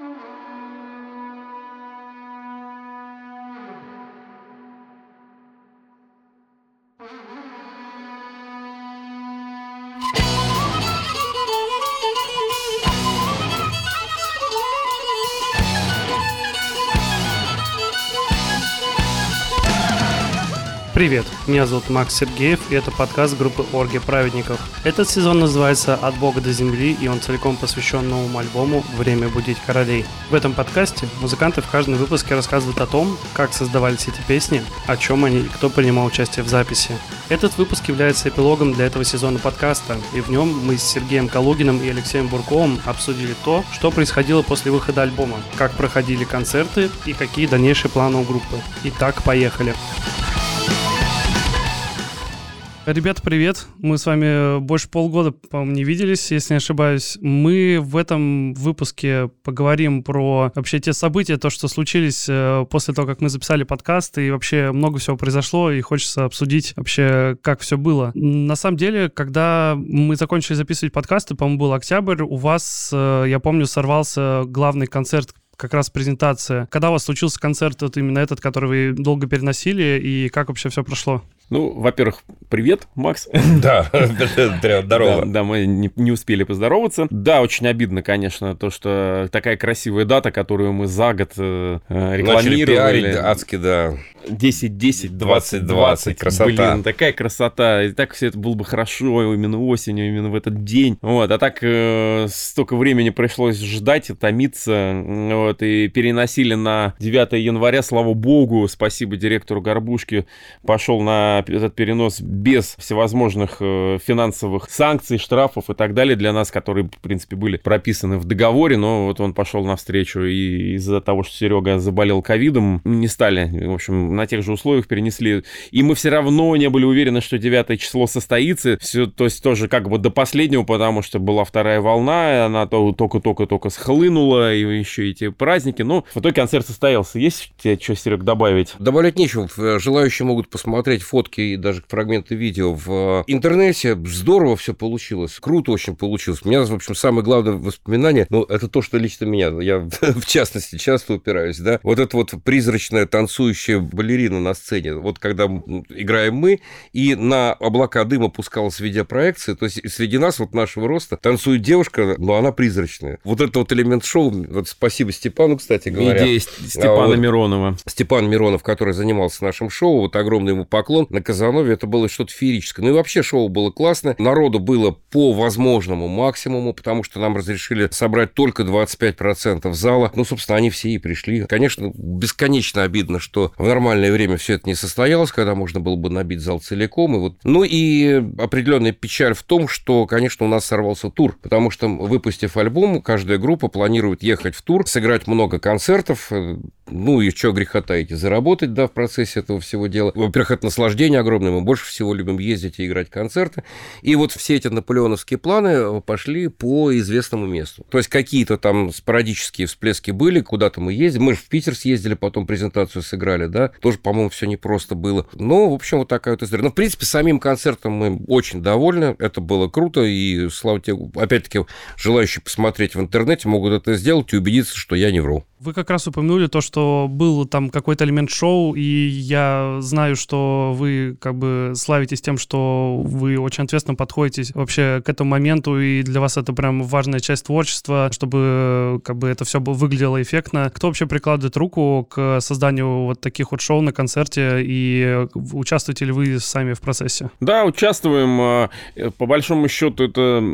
Mm-hmm. Привет, меня зовут Макс Сергеев, и это подкаст группы Орги Праведников. Этот сезон называется «От Бога до земли», и он целиком посвящен новому альбому «Время будить королей». В этом подкасте музыканты в каждом выпуске рассказывают о том, как создавались эти песни, о чем они и кто принимал участие в записи. Этот выпуск является эпилогом для этого сезона подкаста, и в нем мы с Сергеем Калугиным и Алексеем Бурковым обсудили то, что происходило после выхода альбома, как проходили концерты и какие дальнейшие планы у группы. Итак, поехали! Ребята, привет. Мы с вами больше полгода, по-моему, не виделись, если не ошибаюсь. Мы в этом выпуске поговорим про вообще те события, то, что случились э, после того, как мы записали подкаст, и вообще много всего произошло, и хочется обсудить вообще, как все было. На самом деле, когда мы закончили записывать подкасты, по-моему, был октябрь, у вас, э, я помню, сорвался главный концерт как раз презентация. Когда у вас случился концерт, вот именно этот, который вы долго переносили, и как вообще все прошло? Ну, во-первых, привет, Макс. Да, здорово. Да, мы не успели поздороваться. Да, очень обидно, конечно, то, что такая красивая дата, которую мы за год э, рекламировали. адски, да. 10, 10, 20, 20. Красота. Блин, такая красота. И так все это было бы хорошо именно осенью, именно в этот день. Вот, а так э, столько времени пришлось ждать и томиться. Вот, и переносили на 9 января, слава богу, спасибо директору Горбушки, пошел на этот перенос без всевозможных э, финансовых санкций, штрафов и так далее для нас, которые, в принципе, были прописаны в договоре, но вот он пошел навстречу, и из-за того, что Серега заболел ковидом, не стали, в общем, на тех же условиях перенесли. И мы все равно не были уверены, что 9 число состоится. Все, то есть тоже как бы до последнего, потому что была вторая волна, и она только-только-только схлынула, и еще эти праздники. Но в итоге концерт состоялся. Есть тебе что, Серег, добавить? Добавлять нечего. Желающие могут посмотреть фотки и даже фрагменты видео в интернете. Здорово все получилось. Круто очень получилось. У меня, в общем, самое главное воспоминание, ну, это то, что лично меня, я в частности часто упираюсь, да, вот это вот призрачное танцующее балерина на сцене. Вот когда играем мы, и на облака дыма пускалась видеопроекция, то есть среди нас, вот нашего роста, танцует девушка, но она призрачная. Вот это вот элемент шоу, вот спасибо Степану, кстати говоря. Идея Степана а, вот, Миронова. Степан Миронов, который занимался нашим шоу, вот огромный ему поклон. На Казанове это было что-то феерическое. Ну и вообще шоу было классно. Народу было по возможному максимуму, потому что нам разрешили собрать только 25% зала. Ну, собственно, они все и пришли. Конечно, бесконечно обидно, что в нормальное время все это не состоялось, когда можно было бы набить зал целиком. И вот... Ну и определенная печаль в том, что, конечно, у нас сорвался тур, потому что, выпустив альбом, каждая группа планирует ехать в тур, сыграть много концертов, э, ну и что греха таить, заработать, да, в процессе этого всего дела. Во-первых, это наслаждение огромное, мы больше всего любим ездить и играть концерты. И вот все эти наполеоновские планы пошли по известному месту. То есть какие-то там спорадические всплески были, куда-то мы ездили. Мы же в Питер съездили, потом презентацию сыграли, да. Тоже, по-моему, все непросто было. Но, в общем, вот такая вот история. Но, в принципе, самим концертом мы очень довольны. Это было круто. И, слава тебе, опять-таки, желающие посмотреть в интернете могут это сделать и убедиться, что я не вру. Вы как раз упомянули то, что был там какой-то элемент шоу, и я знаю, что вы как бы славитесь тем, что вы очень ответственно подходите вообще к этому моменту, и для вас это прям важная часть творчества, чтобы как бы это все выглядело эффектно. Кто вообще прикладывает руку к созданию вот таких вот шоу на концерте, и участвуете ли вы сами в процессе? Да, участвуем. А, по большому счету это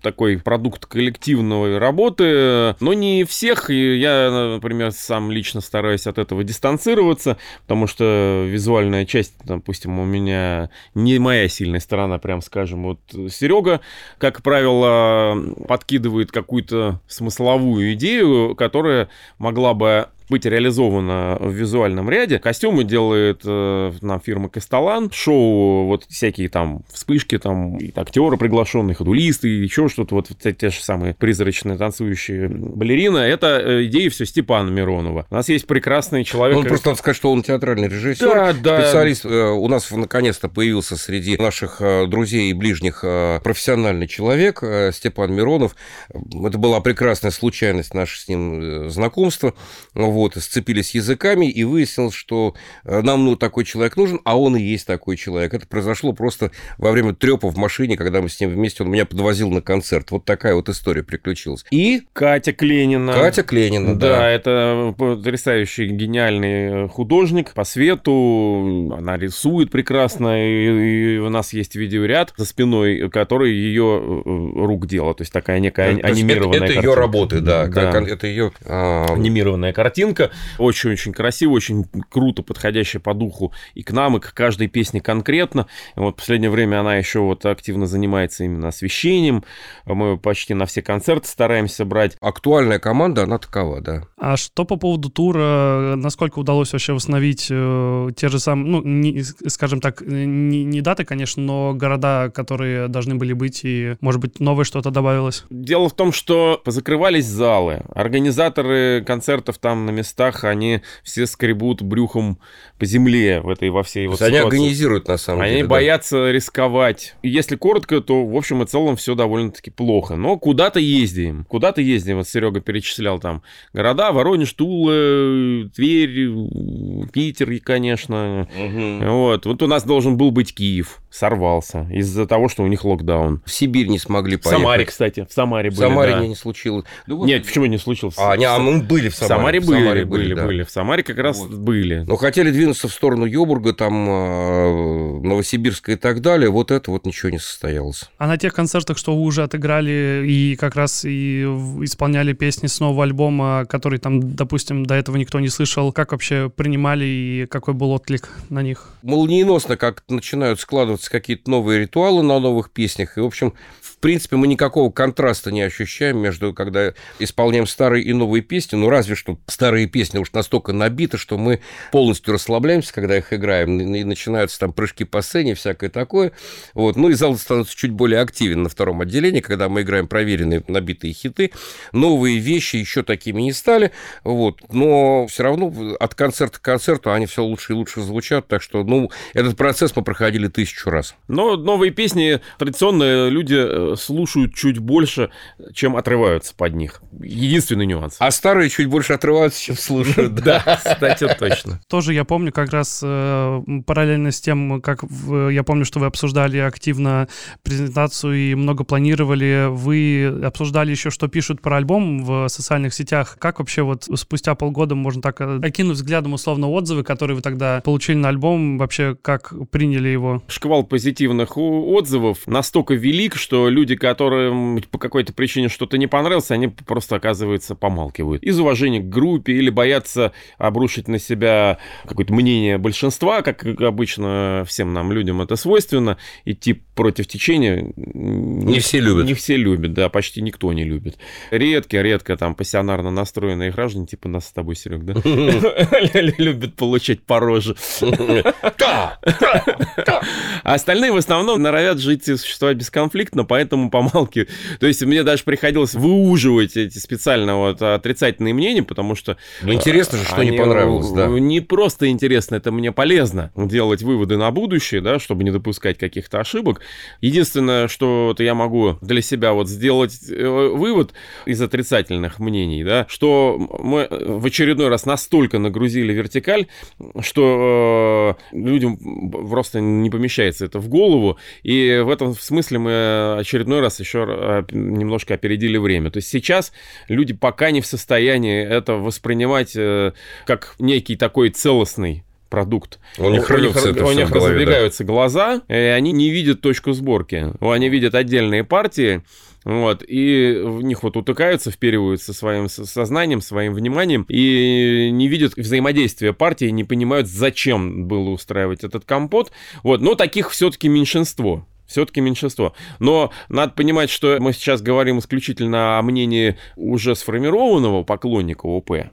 такой продукт коллективной работы, но не всех, и я, например, сам лично стараюсь от этого дистанцироваться, потому что визуальная часть, допустим, у меня не моя сильная сторона, прям скажем. Вот Серега, как правило, подкидывает какую-то смысловую идею, которая могла бы быть реализовано в визуальном ряде. Костюмы делает э, нам фирма Касталан. Шоу, вот всякие там вспышки, там и актеры приглашенные, ходулисты, и еще что-то, вот те, те же самые призрачные танцующие балерины. Это э, идея все Степана Миронова. У нас есть прекрасный человек. Он просто надо сказать, что он театральный режиссер, Да, да. специалист. Э, У нас наконец-то появился среди наших э, друзей и ближних э, профессиональный человек э, Степан Миронов. Это была прекрасная случайность наше с ним э, знакомство. Вот, сцепились языками, и выяснилось, что э, нам ну, такой человек нужен, а он и есть такой человек. Это произошло просто во время трепа в машине, когда мы с ним вместе, он меня подвозил на концерт. Вот такая вот история приключилась. И Катя Кленина. Катя Кленина, Да, да. это потрясающий, гениальный художник по свету. Она рисует прекрасно, и, и у нас есть видеоряд за спиной, который ее рук дело. То есть такая некая анимированная Это, это ее картинка. работы, да. Да. Это ее... а, анимированная картинка. Очень-очень красиво, очень круто подходящая по духу и к нам, и к каждой песне конкретно. Вот в последнее время она еще вот активно занимается именно освещением. Мы почти на все концерты стараемся брать. актуальная команда, она такова, да. А что по поводу тура? Насколько удалось вообще восстановить э, те же самые, ну, не- скажем так, не, не даты, конечно, но города, которые должны были быть, и, может быть, новое что-то добавилось? Дело в том, что позакрывались залы. Организаторы концертов там на местах, они все скребут брюхом по земле в этой во всей вот есть они ситуации. организируют, на самом Они деле. да. боятся рисковать. И если коротко, то, в общем и целом, все довольно-таки плохо. Но куда-то ездим. Куда-то ездим. Вот Серега перечислял там города. Воронеж, Тула, Тверь, Питер, конечно. Мгм. Вот. Вот у нас должен был быть Киев. Сорвался. Из-за того, что у них локдаун. В Сибирь не смогли В поехать. Самаре, кстати. В Самаре В были, Самаре да. не, случилось. Да вот- Нет, почему не случилось? А, не, а в мы были в в Самаре. Самаре, В были, Самаре были, да. были. В Самаре как раз Вот. были. Но хотели двинуться в сторону Йобурга, там, э, Новосибирска и так далее. Вот это вот ничего не состоялось. А на тех концертах, что вы уже отыграли и как раз и исполняли песни с нового альбома, который там, допустим, до этого никто не слышал, как вообще принимали и какой был отклик на них? Молниеносно как начинают складываться какие-то новые ритуалы на новых песнях. И, в общем, в принципе, мы никакого контраста не ощущаем между, когда исполняем старые и новые песни. Ну, разве что старые песни уж настолько набиты, что мы полностью расслабляемся, когда их играем. И начинаются там прыжки по сцене, всякое такое. Вот. Ну, и зал становится чуть более активен на втором отделении, когда мы играем проверенные набитые хиты. Новые вещи еще такими не стали. Вот. Но все равно от концерта к концерту они все лучше и лучше звучат. Так что, ну, этот процесс мы проходили тысячу раз. Но новые песни традиционно люди э, слушают чуть больше, чем отрываются под них. Единственный нюанс. А старые чуть больше отрываются, чем слушают. Да, кстати, точно. Тоже я помню как раз э, параллельно с тем, как я помню, что вы обсуждали активно презентацию и много планировали, вы обсуждали еще, что пишут про альбом в социальных сетях. Как вообще вот спустя полгода можно так э, окинуть взглядом условно отзывы, которые вы тогда получили на альбом, вообще как приняли его? Шквал позитивных отзывов настолько велик, что люди, которым по какой-то причине что-то не понравилось, они просто, оказывается, помалкивают. Из уважения к группе или боятся обрушить на себя какое-то мнение большинства, как обычно всем нам, людям, это свойственно, идти против течения. Не все любят. Не все любят, да, почти никто не любит. Редко, редко там пассионарно настроенные граждане, типа нас с тобой, Серег, да? Любят получать по роже. А остальные в основном норовят жить и существовать бесконфликтно, поэтому помалкивают. То есть мне даже приходилось выуживать эти специально вот отрицательные мнения, потому что... Ну, интересно же, что не понравилось, да. э, Не просто интересно, это мне полезно делать выводы на будущее, да, чтобы не допускать каких-то ошибок. Единственное, что я могу для себя вот сделать э, вывод из отрицательных мнений, да, что мы в очередной раз настолько нагрузили вертикаль, что э, людям просто не помещается это в голову, и в этом смысле мы очередной раз еще э, немножко опередили время. То есть сейчас люди пока не в состоянии это воспринимать э, как некий такой целостный продукт. У них рвется это у них голове, да. разбегаются глаза, и они не видят точку сборки. Они видят отдельные партии, вот, и в них вот утыкаются, впериваются своим со- сознанием, своим вниманием, и не видят взаимодействия партии, не понимают, зачем было устраивать этот компот. Вот, но таких все-таки меньшинство. Все-таки меньшинство. Но надо понимать, что мы сейчас говорим исключительно о мнении уже сформированного поклонника ОП.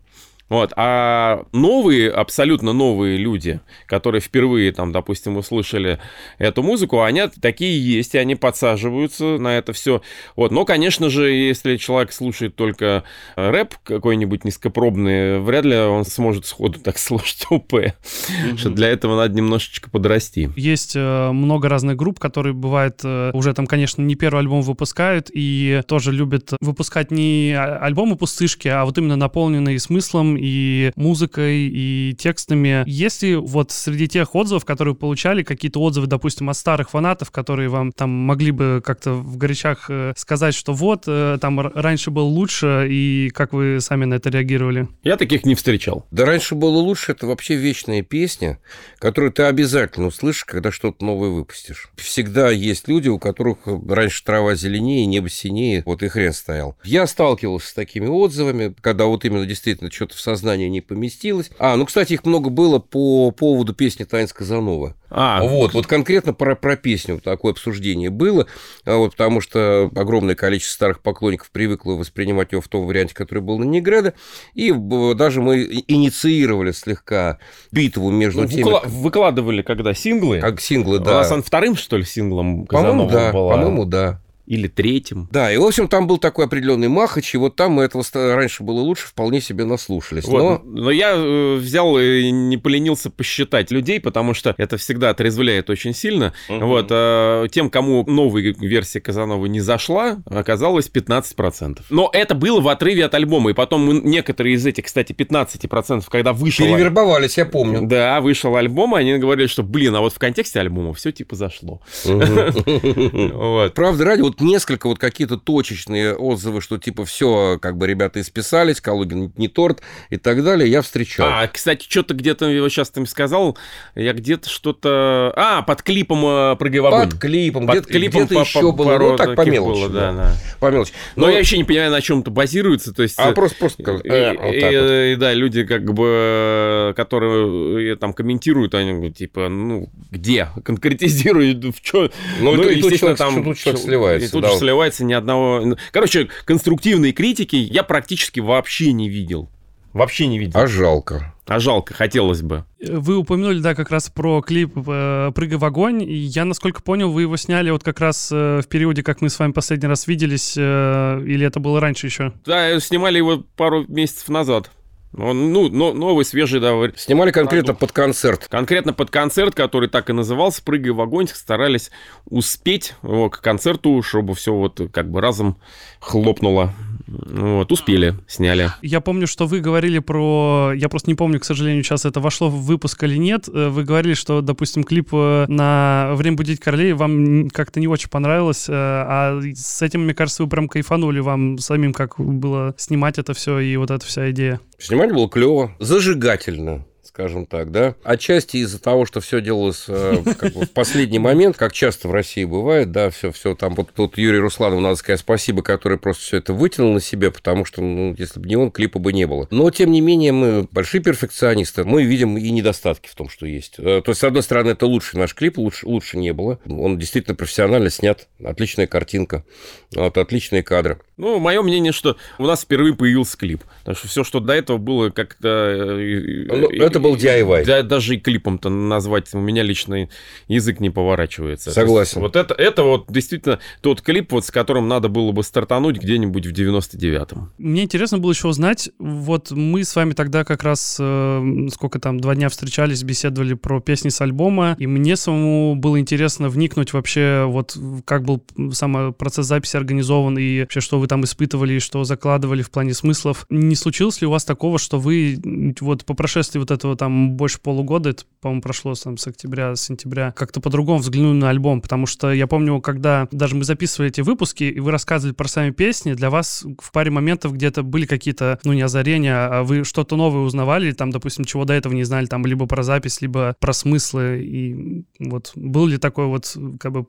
Вот. А новые, абсолютно новые люди, которые впервые, там, допустим, услышали эту музыку, они такие есть, и они подсаживаются на это все. Вот. Но, конечно же, если человек слушает только рэп какой-нибудь низкопробный, вряд ли он сможет сходу так слушать ОП. Mm-hmm. Что для этого надо немножечко подрасти. Есть э, много разных групп, которые, бывает, э, уже там, конечно, не первый альбом выпускают, и тоже любят выпускать не а, альбомы пустышки, а вот именно наполненные смыслом и музыкой, и текстами. Есть ли вот среди тех отзывов, которые получали, какие-то отзывы, допустим, от старых фанатов, которые вам там могли бы как-то в горячах э, сказать, что вот, э, там раньше был лучше, и как вы сами на это реагировали? Я таких не встречал. Да раньше было лучше, это вообще вечная песня, которую ты обязательно услышишь, когда что-то новое выпустишь. Всегда есть люди, у которых раньше трава зеленее, небо синее, вот и хрен стоял. Я сталкивался с такими отзывами, когда вот именно действительно что-то сознание не поместилось. А, ну, кстати, их много было по поводу песни Тайн Сказанова. А, вот, вот конкретно про, про песню такое обсуждение было, а вот, потому что огромное количество старых поклонников привыкло воспринимать его в том варианте, который был на Негреда, и даже мы инициировали слегка битву между ну, теми... Выкладывали когда синглы? Как синглы, да. У вас он вторым, что ли, синглом По-моему, да, по-моему, да или третьим. Да, и, в общем, там был такой определенный махач, и вот там мы этого раньше было лучше, вполне себе наслушались. Вот. Но... Но я э, взял и не поленился посчитать людей, потому что это всегда отрезвляет очень сильно. Угу. Вот, а тем, кому новая версия Казанова не зашла, оказалось 15%. Но это было в отрыве от альбома, и потом мы, некоторые из этих, кстати, 15%, когда вышел... Перевербовались, я помню. Да, вышел альбом, они говорили, что, блин, а вот в контексте альбома все типа зашло. Правда, ради, вот несколько вот какие-то точечные отзывы, что типа все, как бы ребята исписались, Калугин не торт и так далее, я встречал. А, кстати, что-то где-то его сейчас там сказал, я где-то что-то... А, под клипом э, «Прыгай в огонь». Под клипом, под где-то, клипом где-то еще по, было, ну так по мелочи. Было, да, да. По мелочи. Но, Но я еще не понимаю, на чем это базируется, то есть... А просто, просто как, э, вот и, вот. и, да, люди как бы, которые там комментируют, они типа, ну, где? Конкретизируют, в что? Ну, ну и естественно, там... Тут человек сливается и тут да. же сливается ни одного... Короче, конструктивной критики я практически вообще не видел. Вообще не видел. А жалко. А жалко, хотелось бы. Вы упомянули, да, как раз про клип э, «Прыгай в огонь». И я, насколько понял, вы его сняли вот как раз э, в периоде, как мы с вами последний раз виделись, э, или это было раньше еще? Да, снимали его пару месяцев назад. Ну, но, новый, свежий, да. Снимали конкретно под концерт. Конкретно под концерт, который так и назывался «Прыгай в огонь». Старались успеть его к концерту, чтобы все вот как бы разом хлопнуло. Вот, успели, сняли. Я помню, что вы говорили про... Я просто не помню, к сожалению, сейчас это вошло в выпуск или нет. Э, вы говорили, что, допустим, клип э, на «Время будить королей» вам как-то не очень понравилось, э, а с этим, мне кажется, вы прям кайфанули вам самим, как было снимать это все и вот эта вся идея. Снимать было клево, зажигательно скажем так, да. Отчасти из-за того, что все делалось э, как бы в последний момент, как часто в России бывает, да, все, все там вот тут Юрий Русланов, надо сказать спасибо, который просто все это вытянул на себе, потому что, ну, если бы не он, клипа бы не было. Но, тем не менее, мы большие перфекционисты, мы видим и недостатки в том, что есть. Э, то есть, с одной стороны, это лучший наш клип, лучше, лучше не было. Он действительно профессионально снят, отличная картинка, вот, отличные кадры. Ну, мое мнение, что у нас впервые появился клип. Потому что все, что до этого было как-то... Э, ну, это был DIY. Да, даже и клипом-то назвать у меня лично язык не поворачивается. Согласен. вот это, это вот действительно тот клип, вот с которым надо было бы стартануть где-нибудь в 99-м. Мне интересно было еще узнать, вот мы с вами тогда как раз, э, сколько там, два дня встречались, беседовали про песни с альбома, и мне самому было интересно вникнуть вообще, вот как был сам процесс записи организован, и вообще, что вы там испытывали, что закладывали в плане смыслов. Не случилось ли у вас такого, что вы вот по прошествии вот этого там больше полугода, это, по-моему, прошло там с октября, сентября, как-то по-другому взглянули на альбом, потому что я помню, когда даже мы записывали эти выпуски, и вы рассказывали про сами песни, для вас в паре моментов где-то были какие-то, ну, не озарения, а вы что-то новое узнавали, там, допустим, чего до этого не знали, там, либо про запись, либо про смыслы, и вот был ли такой вот, как бы,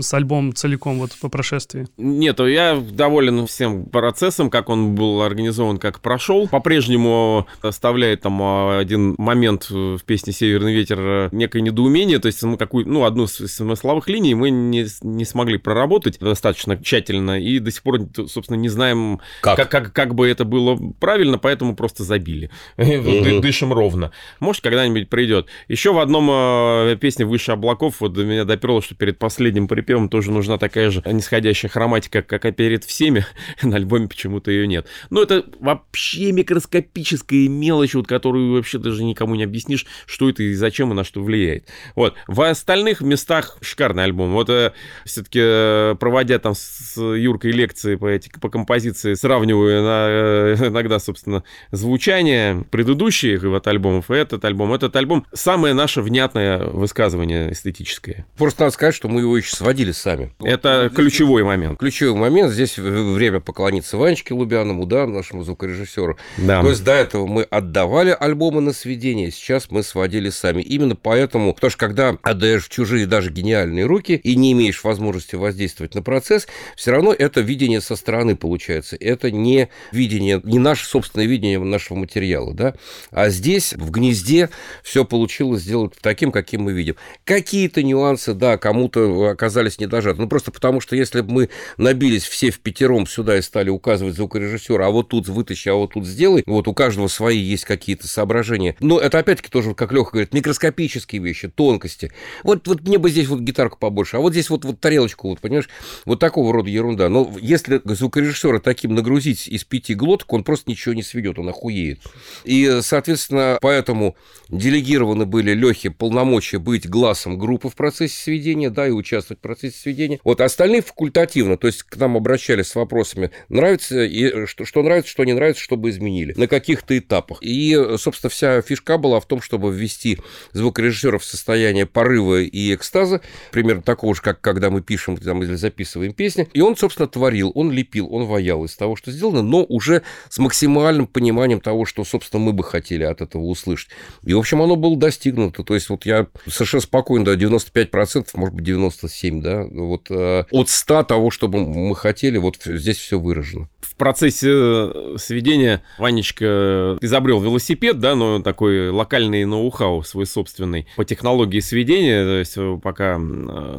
с альбомом целиком вот по прошествии? Нет, я доволен всем процессом, как он был организован, как прошел. По-прежнему оставляет там а, один момент в песне «Северный ветер» некое недоумение, то есть мы какую, ну, одну из смысловых линий мы не, не смогли проработать достаточно тщательно и до сих пор, собственно, не знаем, как, как, как, как бы это было правильно, поэтому просто забили. Угу. Дышим ровно. Может, когда-нибудь придет. Еще в одном э, песне «Выше облаков» вот до меня доперло, что перед последним припевом тоже нужна такая же нисходящая хроматика, как и перед всеми. На альбоме почему-то ее нет. Но это вообще микроскопическая мелочь, вот, которую вообще даже никому не объяснишь, что это и зачем и на что влияет. Вот. В остальных местах шикарный альбом. Вот э, все-таки э, проводя там с Юркой лекции по, эти, по композиции, сравниваю на, э, иногда, собственно, звучание предыдущих вот альбомов и этот альбом. Этот альбом самое наше внятное высказывание эстетическое. Просто надо сказать, что мы его еще сводили сами. Это ключевой момент. Ключевой момент. Здесь время поклониться Ванечке Лубяному, да, нашему звукорежиссеру. Да. То есть до этого мы отдавали альбомы на сведение, сейчас мы сводили сами. Именно поэтому, потому что когда отдаешь в чужие даже гениальные руки и не имеешь возможности воздействовать на процесс, все равно это видение со стороны получается. Это не видение, не наше собственное видение нашего материала, да. А здесь в гнезде все получилось сделать таким, каким мы видим. Какие-то нюансы, да, кому-то оказались не дожаты. Ну, просто потому что если бы мы набились все в пятером сюда и стали указывать звукорежиссера, а вот тут вытащи, а вот тут сделай, вот у каждого свои есть какие-то соображения. Но это опять-таки тоже, как Леха говорит, микроскопические вещи, тонкости. Вот, вот мне бы здесь вот гитарку побольше, а вот здесь вот, вот тарелочку, вот, понимаешь, вот такого рода ерунда. Но если звукорежиссера таким нагрузить из пяти глоток, он просто ничего не сведет, он охуеет. И, соответственно, поэтому делегированы были Лехе полномочия быть глазом группы в процессе сведения, да, и участвовать в процессе сведения. Вот остальные факультативно, то есть к нам обращались с вопросами, нравится, и что, что нравится, что не нравится, чтобы изменили, на каких-то этапах. И, собственно, вся фишка была в том, чтобы ввести звукорежиссера в состояние порыва и экстаза, примерно такого же, как когда мы пишем там, или записываем песни. И он, собственно, творил, он лепил, он ваял из того, что сделано, но уже с максимальным пониманием того, что, собственно, мы бы хотели от этого услышать. И, в общем, оно было достигнуто. То есть вот я совершенно спокойно, да, 95%, может быть, 97%, да, вот э, от 100 того, что мы хотели, вот здесь все выражено. В процессе э, сведения Ванечка изобрел велосипед, да, но такой локальный ноу-хау свой собственный по технологии сведения, то есть э, пока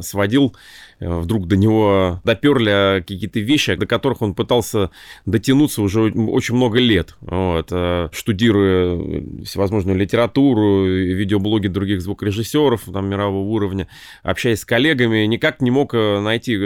сводил Э, вдруг до него доперли какие-то вещи, до которых он пытался дотянуться уже очень много лет, вот, э, штудируя всевозможную литературу, видеоблоги других звукорежиссеров там, мирового уровня, общаясь с коллегами, никак не мог э, найти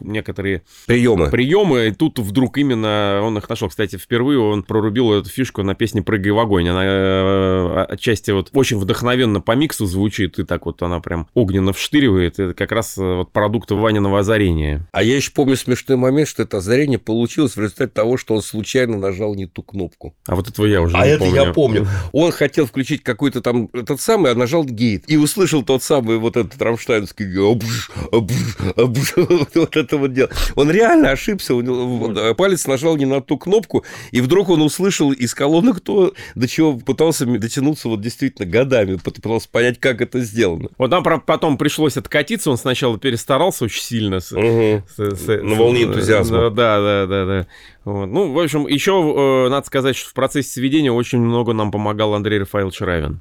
некоторые приемы. приемы, и тут вдруг именно он их нашел. Кстати, впервые он прорубил эту фишку на песне «Прыгай в огонь». Она отчасти вот очень вдохновенно по миксу звучит, и так вот она прям огненно вштыривает. Это как раз вот продукт Ваниного озарения. А я еще помню смешной момент, что это озарение получилось в результате того, что он случайно нажал не ту кнопку. А вот этого я уже а не помню. А это я помню. Он хотел включить какой-то там этот самый, а нажал гейт. И услышал тот самый вот этот рамштайнский обж, обж, обж, вот это вот дело. Он реально ошибся. Палец нажал не на ту кнопку, и вдруг он услышал из колонок то, до чего пытался дотянуться вот действительно годами, пытался понять, как это сделано. Вот нам потом пришлось откатиться, он сначала перестарался, очень сильно. Угу. С, с, На волне энтузиазма. Да, да, да, да. Вот. Ну, в общем, еще э, надо сказать, что в процессе сведения очень много нам помогал Андрей Рафаэлович Равин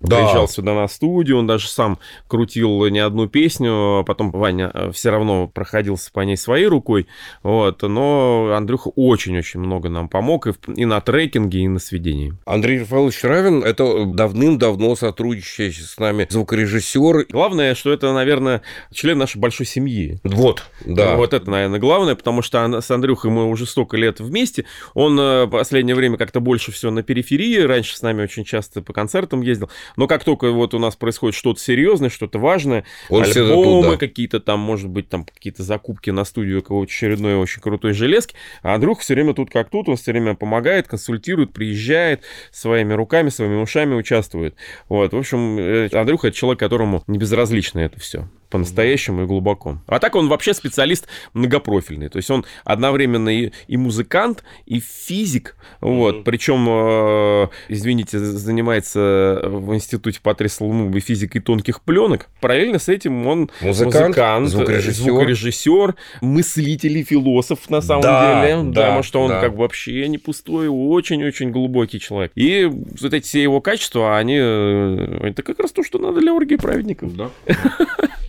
да. приезжал сюда на студию, он даже сам крутил не одну песню, а потом Ваня э, все равно проходился по ней своей рукой, вот, но Андрюха очень-очень много нам помог и, и на трекинге, и на сведении. Андрей Рафаэлович Равин — это давным-давно сотрудничающий с нами звукорежиссер. Главное, что это, наверное, член нашей большой семьи. Вот, да. Вот это, наверное, главное, потому что с Андрюхой мы уже столько лет вместе, он э, в последнее время как-то больше все на периферии, раньше с нами очень часто по концертам ездил, но как только вот у нас происходит что-то серьезное, что-то важное, Он альбомы какие-то там, может быть, там какие-то закупки на студию какого-то очередной очень крутой железки, а Андрюха все время тут как тут, он все время помогает, консультирует, приезжает, своими руками, своими ушами участвует. Вот, в общем, э, Андрюха это человек, которому не безразлично это все. По-настоящему и глубоко. А так он вообще специалист многопрофильный. То есть он одновременно и, и музыкант, и физик. Вот. Mm-hmm. Причем, э, извините, занимается в институте Патриса Лумумбы физикой тонких пленок. Параллельно с этим он музыкант, музыкант звукорежиссер. звукорежиссер, мыслитель и философ на самом да, деле. Да, потому что он да. как бы вообще не пустой, очень-очень глубокий человек. И вот эти все его качества, они э, это как раз то, что надо для оргии праведников. Да.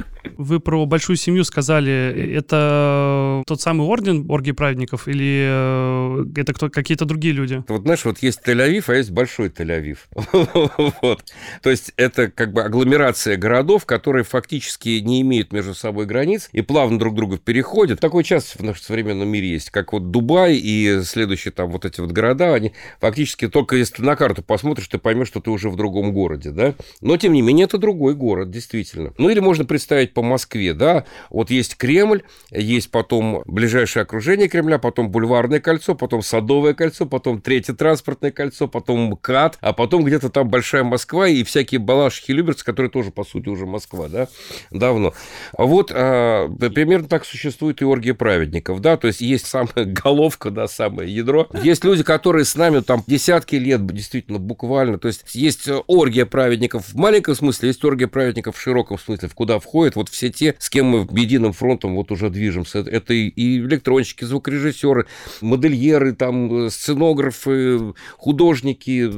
Вы про большую семью сказали. Это тот самый орден оргии праведников или э, это кто, какие-то другие люди? Вот знаешь, вот есть Тель-Авив, а есть Большой Тель-Авив. То есть это как бы агломерация городов, которые фактически не имеют между собой границ и плавно друг друга переходят. Такой час в нашем современном мире есть, как вот Дубай и следующие там вот эти вот города, они фактически только если ты на карту посмотришь, ты поймешь, что ты уже в другом городе, да? Но тем не менее это другой город, действительно. Ну или можно представить по Москве, да, вот есть Кремль, есть потом ближайшее окружение Кремля, потом Бульварное кольцо, потом Садовое кольцо, потом Третье транспортное кольцо, потом МКАД, а потом где-то там Большая Москва и всякие Балашихи, Люберцы, которые тоже, по сути, уже Москва, да, давно. А вот а, примерно так существует и оргия праведников, да, то есть есть самая головка, да, самое ядро. Есть люди, которые с нами там десятки лет, действительно, буквально, то есть есть оргия праведников в маленьком смысле, есть оргия праведников в широком смысле, в куда входят вот все все те, с кем мы единым фронтом вот уже движемся. Это и электронщики, звукорежиссеры, модельеры, там, сценографы, художники,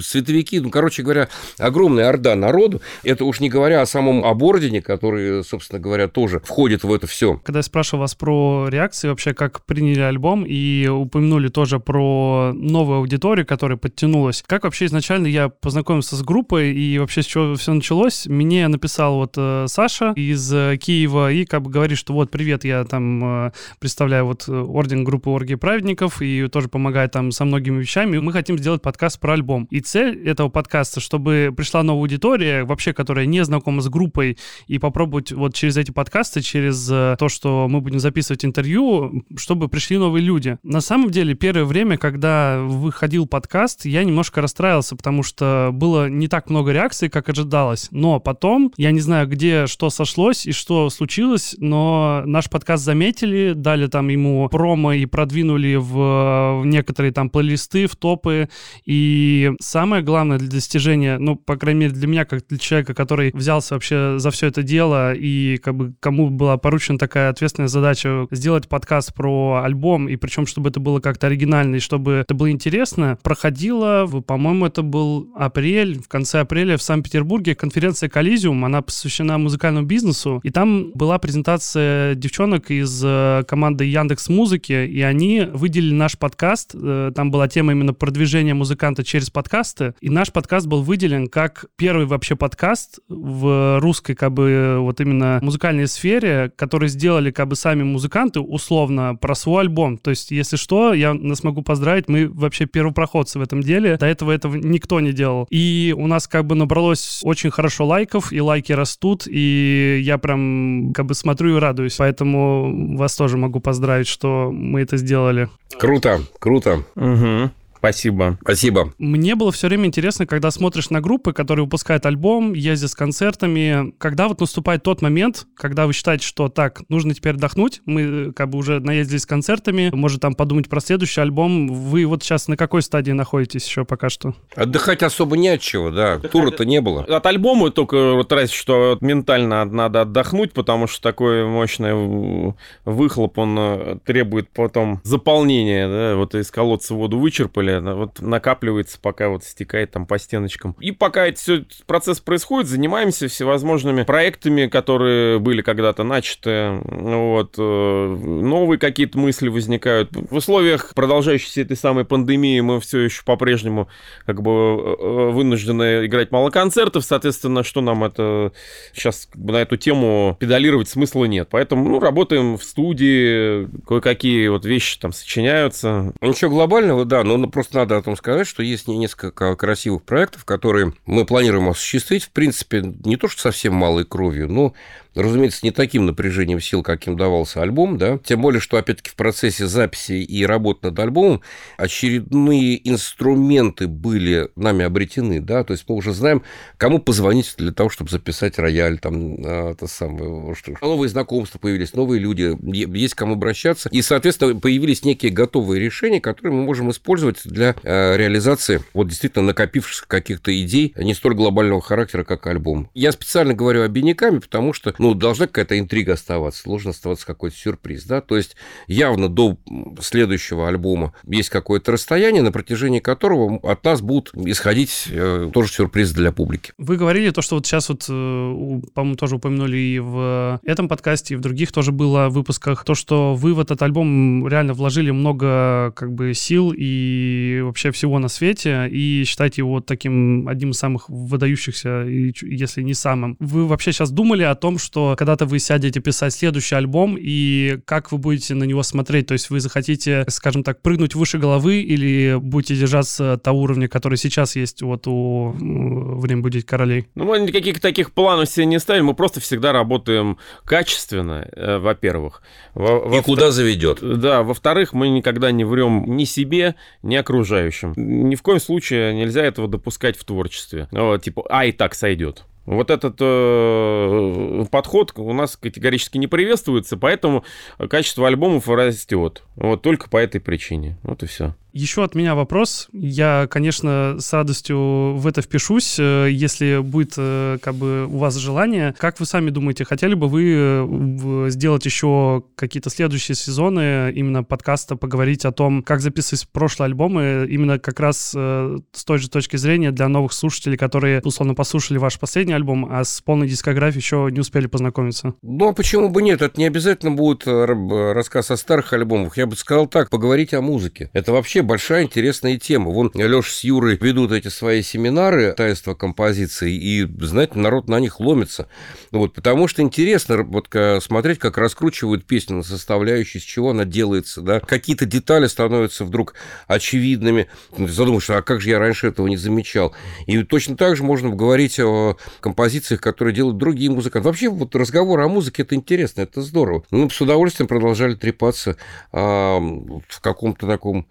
световики. Ну, короче говоря, огромная орда народу. Это уж не говоря о самом обордине, который, собственно говоря, тоже входит в это все. Когда я спрашивал вас про реакции, вообще как приняли альбом, и упомянули тоже про новую аудиторию, которая подтянулась. Как вообще изначально я познакомился с группой, и вообще с чего все началось? Мне написал вот э, Саша из Э, Киева и как бы говорит, что вот, привет, я там э, представляю вот э, орден группы Оргии Праведников и тоже помогаю там со многими вещами. Мы хотим сделать подкаст про альбом. И цель этого подкаста, чтобы пришла новая аудитория, вообще, которая не знакома с группой, и попробовать вот через эти подкасты, через то, что мы будем записывать интервью, чтобы пришли новые люди. На самом деле, первое время, когда выходил подкаст, я немножко расстраивался, потому что было не так много реакций, как ожидалось. Но потом, я не знаю, где что сошлось, случилось и что случилось, но наш подкаст заметили, дали там ему промо и продвинули в, в некоторые там плейлисты, в топы. И самое главное для достижения, ну, по крайней мере, для меня, как для человека, который взялся вообще за все это дело и как бы кому была поручена такая ответственная задача сделать подкаст про альбом, и причем, чтобы это было как-то оригинально, и чтобы это было интересно, проходила, по-моему, это был апрель, в конце апреля в Санкт-Петербурге конференция «Коллизиум», она посвящена музыкальному бизнесу, и там была презентация девчонок из э, команды Яндекс Музыки, и они выделили наш подкаст. Э, там была тема именно продвижения музыканта через подкасты, и наш подкаст был выделен как первый вообще подкаст в русской, как бы, вот именно музыкальной сфере, который сделали, как бы, сами музыканты, условно, про свой альбом. То есть, если что, я нас могу поздравить, мы вообще первопроходцы в этом деле. До этого этого никто не делал. И у нас, как бы, набралось очень хорошо лайков, и лайки растут, и я прям как бы смотрю и радуюсь. Поэтому вас тоже могу поздравить, что мы это сделали. Круто, круто. Угу. Спасибо. Спасибо. Мне было все время интересно, когда смотришь на группы, которые выпускают альбом, ездят с концертами, когда вот наступает тот момент, когда вы считаете, что так, нужно теперь отдохнуть, мы как бы уже наездились с концертами, может там подумать про следующий альбом, вы вот сейчас на какой стадии находитесь еще пока что? Отдыхать особо не от чего, да, тура-то не было. От альбома только вот разве что ментально надо отдохнуть, потому что такой мощный выхлоп, он э, требует потом заполнения, да, вот из колодца воду вычерпали, далее. Вот накапливается, пока вот стекает там по стеночкам. И пока этот все процесс происходит, занимаемся всевозможными проектами, которые были когда-то начаты. Вот. Э, новые какие-то мысли возникают. В условиях продолжающейся этой самой пандемии мы все еще по-прежнему как бы э, э, вынуждены играть мало концертов. Соответственно, что нам это сейчас на эту тему педалировать смысла нет. Поэтому ну, работаем в студии, кое-какие вот вещи там сочиняются. Ничего глобального, да, но просто просто надо о том сказать, что есть несколько красивых проектов, которые мы планируем осуществить. В принципе, не то, что совсем малой кровью, но разумеется, не таким напряжением сил, каким давался альбом, да, тем более, что, опять-таки, в процессе записи и работы над альбомом очередные инструменты были нами обретены, да, то есть мы уже знаем, кому позвонить для того, чтобы записать рояль, там, а, это самое, что. Новые знакомства появились, новые люди, есть кому обращаться, и, соответственно, появились некие готовые решения, которые мы можем использовать для э, реализации вот действительно накопившихся каких-то идей не столь глобального характера, как альбом. Я специально говорю обиняками, потому что, ну, должна какая-то интрига оставаться, должен оставаться какой-то сюрприз, да, то есть явно до следующего альбома есть какое-то расстояние, на протяжении которого от нас будут исходить э, тоже сюрпризы для публики. Вы говорили то, что вот сейчас вот, э, по-моему, тоже упомянули и в этом подкасте, и в других тоже было в выпусках, то, что вы в этот альбом реально вложили много как бы сил и вообще всего на свете, и считаете его таким одним из самых выдающихся, если не самым. Вы вообще сейчас думали о том, что когда-то вы сядете писать следующий альбом, и как вы будете на него смотреть? То есть вы захотите, скажем так, прыгнуть выше головы или будете держаться того уровня, который сейчас есть вот у «Время будет королей»? Ну, мы никаких таких планов себе не ставим, мы просто всегда работаем качественно, э, во-первых. Во и куда заведет? Да, во-вторых, мы никогда не врем ни себе, ни окружающим. Ни в коем случае нельзя этого допускать в творчестве. Вот, типа, а, и так сойдет. Вот этот э, подход у нас категорически не приветствуется, поэтому качество альбомов растет. Вот только по этой причине. Вот и все. Еще от меня вопрос. Я, конечно, с радостью в это впишусь, э, если будет э, как бы у вас желание. Как вы сами думаете, хотели бы вы э, сделать еще какие-то следующие сезоны именно подкаста, поговорить о том, как записывать прошлые альбомы, именно как раз с той же точки зрения для новых слушателей, которые, условно, послушали ваш последний альбом, а с полной дискографией еще не успели познакомиться? Ну, а почему бы нет? Это не обязательно будет рассказ о старых альбомах. Я бы сказал так, поговорить о музыке. Это вообще большая интересная тема. Вон Леша с Юрой ведут эти свои семинары таинства композиции, и, знаете, народ на них ломится. Вот, потому что интересно вот, смотреть, как раскручивают песню на составляющие, с чего она делается, да. Какие-то детали становятся вдруг очевидными. Задумаешься, а как же я раньше этого не замечал? И точно так же можно говорить о композициях, которые делают другие музыканты. Вообще, вот разговор о музыке – это интересно, это здорово. Мы с удовольствием продолжали трепаться а, в каком-то таком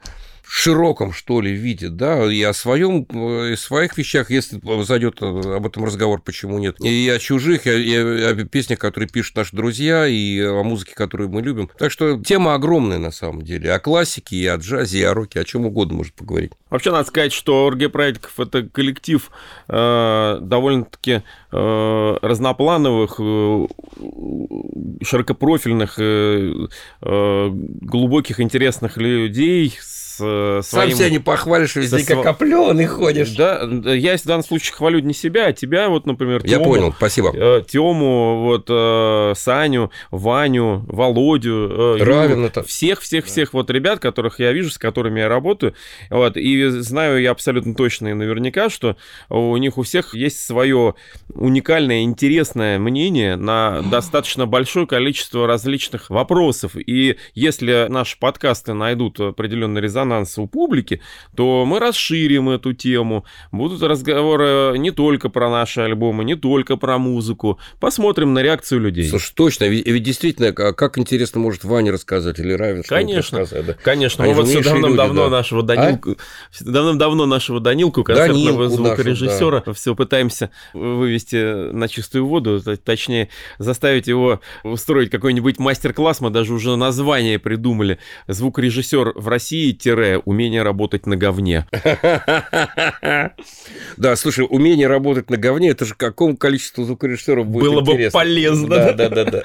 широком, что ли, виде, да, и о своем, и своих вещах, если зайдет об этом разговор, почему нет, и о чужих, и о, и о песнях, которые пишут наши друзья, и о музыке, которую мы любим. Так что тема огромная на самом деле. О классике, и о джазе, и о роке, о чем угодно можно поговорить. Вообще, надо сказать, что ОРГ Проектиков – это коллектив э, довольно-таки э, разноплановых, э, широкопрофильных, э, э, глубоких, интересных людей с своим... Сам себя не похвалишь, везде со... как оплёный ходишь. Да, я в данном случае хвалю не себя, а тебя, вот, например, Я понял, спасибо. Э, Тему, вот, э, Саню, Ваню, Володю. Э, Равен это. Всех-всех-всех вот ребят, которых я вижу, с которыми я работаю. Вот, и знаю я абсолютно точно и наверняка, что у них у всех есть свое уникальное, интересное мнение на достаточно большое количество различных вопросов. И если наши подкасты найдут определенный резонанс резонанса у публики, то мы расширим эту тему. Будут разговоры не только про наши альбомы, не только про музыку. Посмотрим на реакцию людей. Слушай, точно, ведь, ведь действительно, а как интересно может Ваня рассказать или Равен Конечно, да? конечно. Мы вот все давным-давно да. нашего Данилку, а? давным-давно нашего Данилку, концертного Данилку звукорежиссера, нашу, да. все пытаемся вывести на чистую воду, точнее, заставить его устроить какой-нибудь мастер-класс, мы даже уже название придумали. Звукорежиссер в России умение работать на говне. Да, слушай, умение работать на говне, это же какому количеству звукорежиссеров будет Было бы полезно. Да, да, да, да.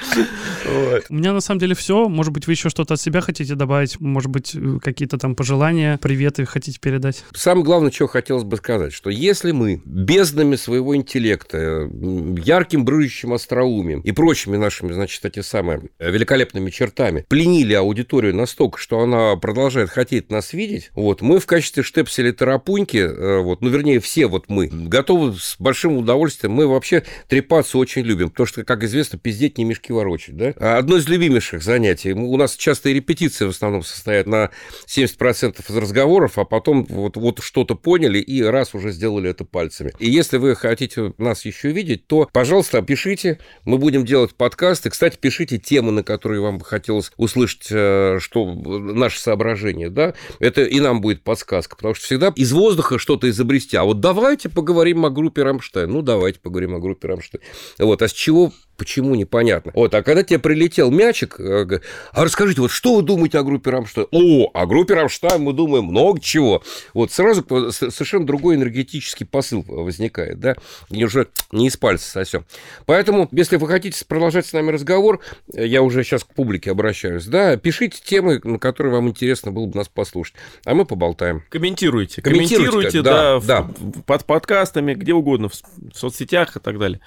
У меня на самом деле все. Может быть, вы еще что-то от себя хотите добавить? Может быть, э, какие-то там пожелания, приветы хотите передать? Самое главное, что хотелось бы сказать, что если мы безднами своего интеллекта, ярким брыжущим остроумием и прочими нашими, значит, эти самые великолепными чертами пленили аудиторию настолько, что она продолжает хотеть нас видеть, вот, мы в качестве штепселя Тарапуньки, э, вот, ну, вернее, все вот мы, готовы с большим удовольствием, мы вообще трепаться очень любим, потому что, как известно, пиздеть не мешки ворочать, да? А одно из любимейших занятий, у нас часто и репетиции в основном состоят на 70% из разговоров, а потом вот, вот что-то поняли и раз уже сделали это пальцами. И если вы хотите нас еще увидеть, то, пожалуйста, пишите, мы будем делать подкасты. Кстати, пишите темы, на которые вам бы хотелось услышать, э, что наши соображения, да, это и нам будет подсказка, потому что всегда из воздуха что-то изобрести. А вот давайте поговорим о группе Рамштайн. Ну, давайте поговорим о группе Рамштайн. Вот, а с чего Почему непонятно? Вот, а когда тебе прилетел мячик, э, а расскажите, вот что вы думаете о группе Рамштайн? О, о группе Рамштайн мы думаем много чего. Вот сразу совершенно другой энергетический посыл возникает, да, и уже не из пальца совсем. Поэтому, если вы хотите продолжать с нами разговор, я уже сейчас к публике обращаюсь, да, пишите темы, на которые вам интересно было бы нас послушать, а мы поболтаем. Комментируйте, комментируйте, комментируйте да, да, да. под подкастами, где угодно, в соцсетях и так далее.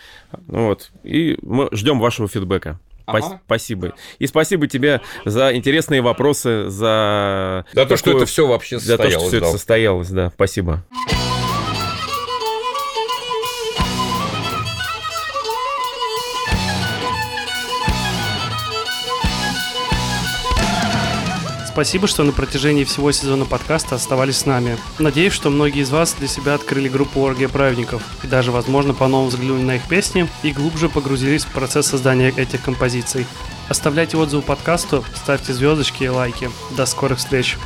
Вот, и мы ждем вашего фидбэка. Ага. Спасибо. И спасибо тебе за интересные вопросы, за... За то, что это все вообще состоялось. За то, что все это состоялось, да. Спасибо. Спасибо, что на протяжении всего сезона подкаста оставались с нами. Надеюсь, что многие из вас для себя открыли группу Оргия Праведников и даже, возможно, по-новому взглянули на их песни и глубже погрузились в процесс создания этих композиций. Оставляйте отзывы подкасту, ставьте звездочки и лайки. До скорых встреч!